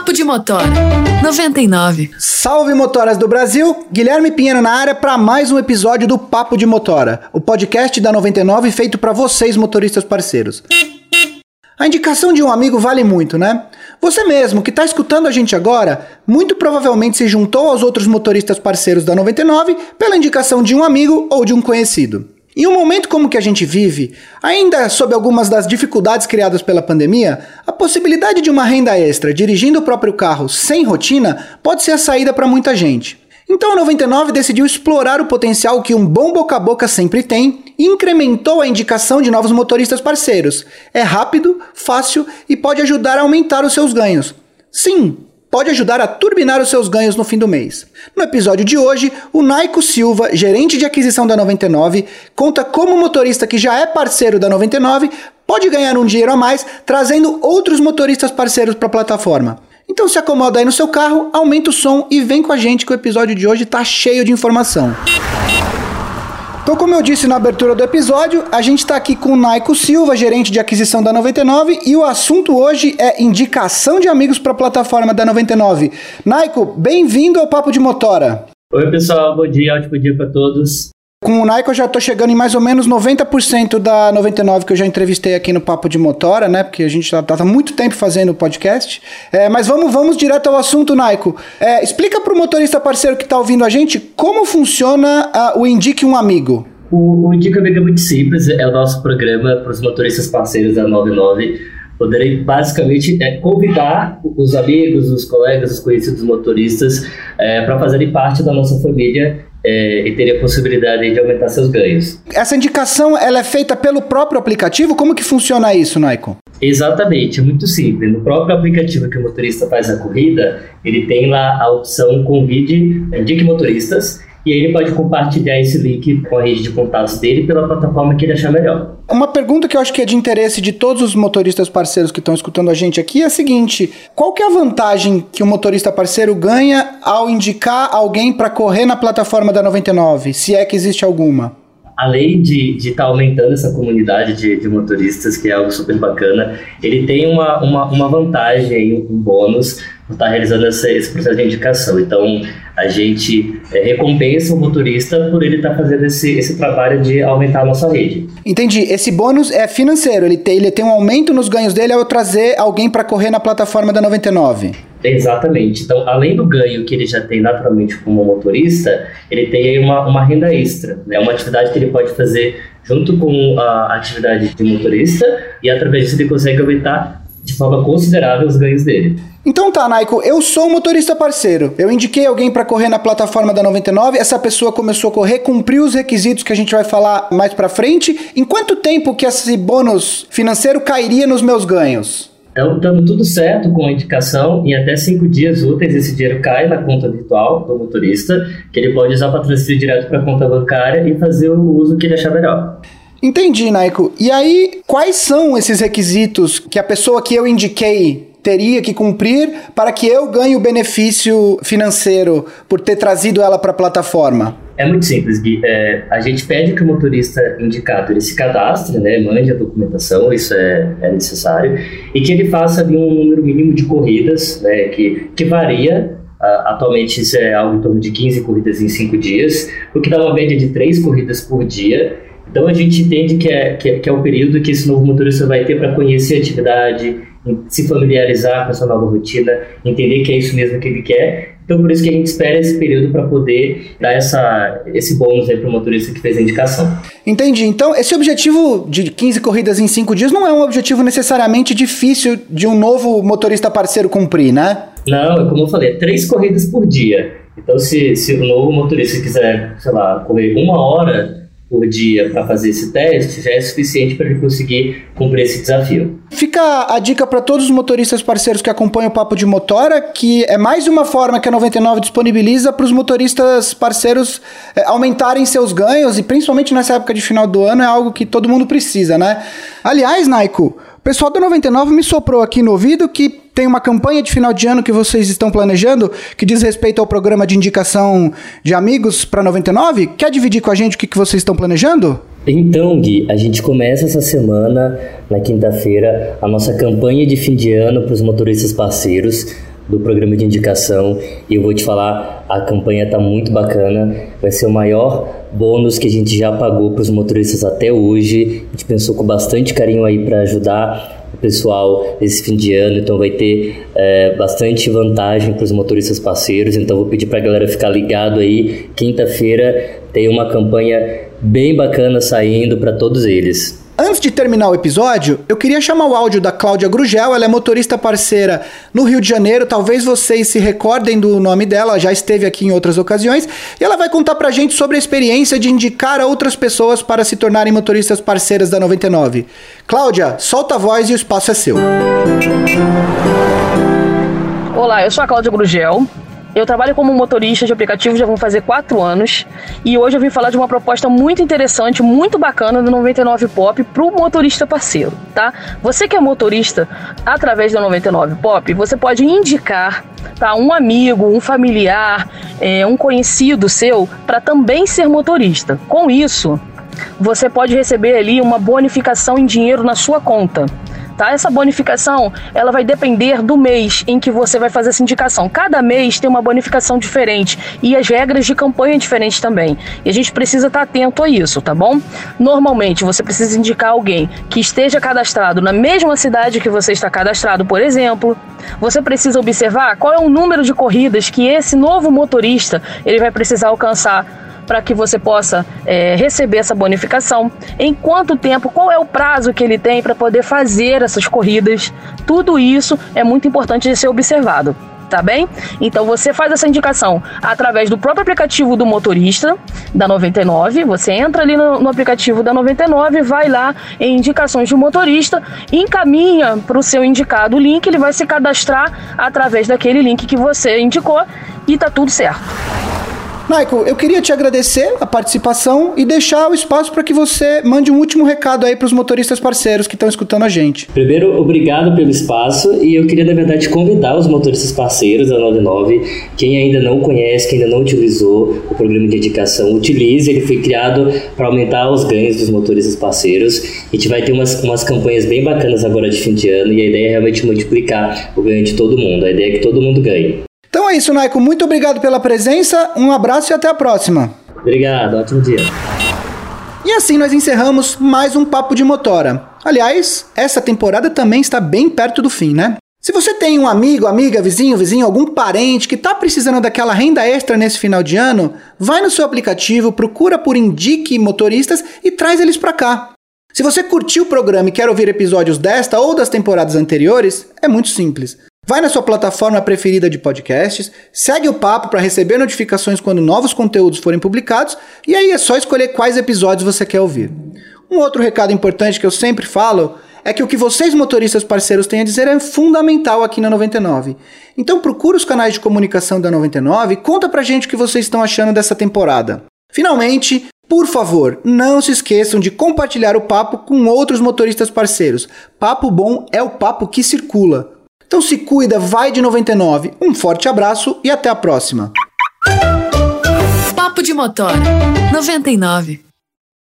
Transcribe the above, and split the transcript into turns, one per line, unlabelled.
Papo de Motora 99.
Salve motoras do Brasil, Guilherme Pinheiro na área para mais um episódio do Papo de Motora, o podcast da 99 feito para vocês motoristas parceiros. A indicação de um amigo vale muito, né? Você mesmo que está escutando a gente agora, muito provavelmente se juntou aos outros motoristas parceiros da 99 pela indicação de um amigo ou de um conhecido. Em um momento como que a gente vive, ainda sob algumas das dificuldades criadas pela pandemia, a possibilidade de uma renda extra dirigindo o próprio carro sem rotina pode ser a saída para muita gente. Então a 99 decidiu explorar o potencial que um bom boca a boca sempre tem e incrementou a indicação de novos motoristas parceiros. É rápido, fácil e pode ajudar a aumentar os seus ganhos. Sim, pode ajudar a turbinar os seus ganhos no fim do mês. No episódio de hoje, o Naico Silva, gerente de aquisição da 99, conta como o motorista que já é parceiro da 99 pode ganhar um dinheiro a mais trazendo outros motoristas parceiros para a plataforma. Então se acomoda aí no seu carro, aumenta o som e vem com a gente que o episódio de hoje está cheio de informação. Então, como eu disse na abertura do episódio, a gente está aqui com o Naico Silva, gerente de aquisição da 99, e o assunto hoje é indicação de amigos para a plataforma da 99. Naico, bem-vindo ao Papo de Motora.
Oi, pessoal, bom dia, ótimo dia para todos.
Com o Nike eu já tô chegando em mais ou menos 90% da 99 que eu já entrevistei aqui no Papo de Motora, né? Porque a gente tá, tá há muito tempo fazendo o podcast. É, mas vamos, vamos direto ao assunto, Naico. É, explica pro motorista parceiro que tá ouvindo a gente como funciona uh, o Indique um Amigo.
O, o Indique um Amigo é muito simples, é o nosso programa para os motoristas parceiros da 99 poderei basicamente é, convidar os amigos, os colegas, os conhecidos motoristas é, para fazerem parte da nossa família é, e teria a possibilidade de aumentar seus ganhos.
Essa indicação ela é feita pelo próprio aplicativo? Como que funciona isso, Naiko?
Exatamente, é muito simples. No próprio aplicativo que o motorista faz a corrida, ele tem lá a opção convide, indique motoristas, e aí ele pode compartilhar esse link com a rede de contatos dele pela plataforma que ele achar melhor.
Uma pergunta que eu acho que é de interesse de todos os motoristas parceiros que estão escutando a gente aqui é a seguinte: qual que é a vantagem que o motorista parceiro ganha ao indicar alguém para correr na plataforma da 99, se é que existe alguma?
além de estar tá aumentando essa comunidade de, de, motoristas, que é algo super bacana, ele tem uma, uma, uma vantagem, um bônus, por estar tá realizando esse, esse, processo de indicação. Então, a gente é, recompensa o motorista por ele estar tá fazendo esse, esse trabalho de aumentar a nossa rede.
Entendi. Esse bônus é financeiro, ele tem, ele tem um aumento nos ganhos dele ao trazer alguém para correr na plataforma da 99.
Exatamente. Então, além do ganho que ele já tem naturalmente como motorista, ele tem uma, uma renda extra. É né? uma atividade que ele pode fazer junto com a atividade de motorista e através disso ele consegue aumentar forma considerável os ganhos dele.
Então tá, Naiko, eu sou um motorista parceiro. Eu indiquei alguém para correr na plataforma da 99, essa pessoa começou a correr, cumpriu os requisitos que a gente vai falar mais para frente. Em quanto tempo que esse bônus financeiro cairia nos meus ganhos?
Então, dando tudo certo com a indicação, em até cinco dias úteis, esse dinheiro cai na conta virtual do motorista, que ele pode usar para transferir direto para a conta bancária e fazer o uso que ele achar melhor.
Entendi, Naiko. E aí, quais são esses requisitos que a pessoa que eu indiquei teria que cumprir para que eu ganhe o benefício financeiro por ter trazido ela para a plataforma?
É muito simples, Gui. É, a gente pede que o motorista indicado ele se cadastre, né, mande a documentação, isso é, é necessário, e que ele faça ali um número mínimo de corridas, né, que, que varia Uh, atualmente isso é algo em torno de 15 corridas em 5 dias, o que dá uma média de 3 corridas por dia. Então a gente entende que é, que é, que é o período que esse novo motorista vai ter para conhecer a atividade, se familiarizar com essa nova rotina, entender que é isso mesmo que ele quer. Então, por isso que a gente espera esse período para poder dar essa, esse bônus para o motorista que fez a indicação.
Entendi. Então, esse objetivo de 15 corridas em 5 dias não é um objetivo necessariamente difícil de um novo motorista parceiro cumprir, né?
Não, como eu falei, é 3 corridas por dia. Então, se, se o novo motorista quiser, sei lá, correr uma hora por dia para fazer esse teste já é suficiente para ele conseguir cumprir esse desafio.
Fica a dica para todos os motoristas parceiros que acompanham o Papo de Motora, que é mais uma forma que a 99 disponibiliza para os motoristas parceiros é, aumentarem seus ganhos e principalmente nessa época de final do ano é algo que todo mundo precisa, né? Aliás, Naiko, o pessoal da 99 me soprou aqui no ouvido que tem uma campanha de final de ano que vocês estão planejando que diz respeito ao programa de indicação de amigos para 99. Quer dividir com a gente o que, que vocês estão planejando?
Então, Gui, a gente começa essa semana, na quinta-feira, a nossa campanha de fim de ano para os motoristas parceiros. do programa de indicação e eu vou te falar, a campanha está muito bacana, vai ser o maior bônus que a gente já pagou para os motoristas até hoje. A gente pensou com bastante carinho aí para ajudar pessoal esse fim de ano, então vai ter é, bastante vantagem para os motoristas parceiros. Então vou pedir para a galera ficar ligado aí. Quinta-feira tem uma campanha bem bacana saindo para todos eles.
Antes de terminar o episódio, eu queria chamar o áudio da Cláudia Grugel, ela é motorista parceira no Rio de Janeiro, talvez vocês se recordem do nome dela, já esteve aqui em outras ocasiões, e ela vai contar pra gente sobre a experiência de indicar a outras pessoas para se tornarem motoristas parceiras da 99. Cláudia, solta a voz e o espaço é seu.
Olá, eu sou a Cláudia Grugel, eu trabalho como motorista de aplicativo já vão fazer quatro anos e hoje eu vim falar de uma proposta muito interessante, muito bacana do 99 Pop para o motorista parceiro, tá? Você que é motorista através da 99 Pop, você pode indicar tá, um amigo, um familiar, é, um conhecido seu para também ser motorista. Com isso, você pode receber ali uma bonificação em dinheiro na sua conta tá? Essa bonificação, ela vai depender do mês em que você vai fazer essa indicação. Cada mês tem uma bonificação diferente e as regras de campanha diferentes também. E a gente precisa estar atento a isso, tá bom? Normalmente, você precisa indicar alguém que esteja cadastrado na mesma cidade que você está cadastrado, por exemplo. Você precisa observar qual é o número de corridas que esse novo motorista ele vai precisar alcançar para que você possa é, receber essa bonificação. Em quanto tempo, qual é o prazo que ele tem para poder fazer essas corridas? Tudo isso é muito importante de ser observado tá bem? Então você faz essa indicação através do próprio aplicativo do motorista da 99. Você entra ali no, no aplicativo da 99, vai lá em indicações de motorista, encaminha para o seu indicado link, ele vai se cadastrar através daquele link que você indicou e tá tudo certo.
Michael, eu queria te agradecer a participação e deixar o espaço para que você mande um último recado aí para os motoristas parceiros que estão escutando a gente.
Primeiro, obrigado pelo espaço e eu queria, na verdade, convidar os motoristas parceiros da 99, quem ainda não conhece, quem ainda não utilizou o programa de indicação, utilize. Ele foi criado para aumentar os ganhos dos motoristas parceiros. A gente vai ter umas, umas campanhas bem bacanas agora de fim de ano e a ideia é realmente multiplicar o ganho de todo mundo. A ideia é que todo mundo ganhe.
É isso, Naiko. Muito obrigado pela presença, um abraço e até a próxima.
Obrigado, ótimo dia.
E assim nós encerramos mais um Papo de Motora. Aliás, essa temporada também está bem perto do fim, né? Se você tem um amigo, amiga, vizinho, vizinho, algum parente que está precisando daquela renda extra nesse final de ano, vai no seu aplicativo, procura por Indique Motoristas e traz eles para cá. Se você curtiu o programa e quer ouvir episódios desta ou das temporadas anteriores, é muito simples. Vai na sua plataforma preferida de podcasts, segue o papo para receber notificações quando novos conteúdos forem publicados, e aí é só escolher quais episódios você quer ouvir. Um outro recado importante que eu sempre falo é que o que vocês motoristas parceiros têm a dizer é fundamental aqui na 99. Então procura os canais de comunicação da 99 e conta pra gente o que vocês estão achando dessa temporada. Finalmente, por favor, não se esqueçam de compartilhar o papo com outros motoristas parceiros. Papo bom é o papo que circula. Então se cuida, vai de 99. Um forte abraço e até a próxima.
Papo de Motor 99.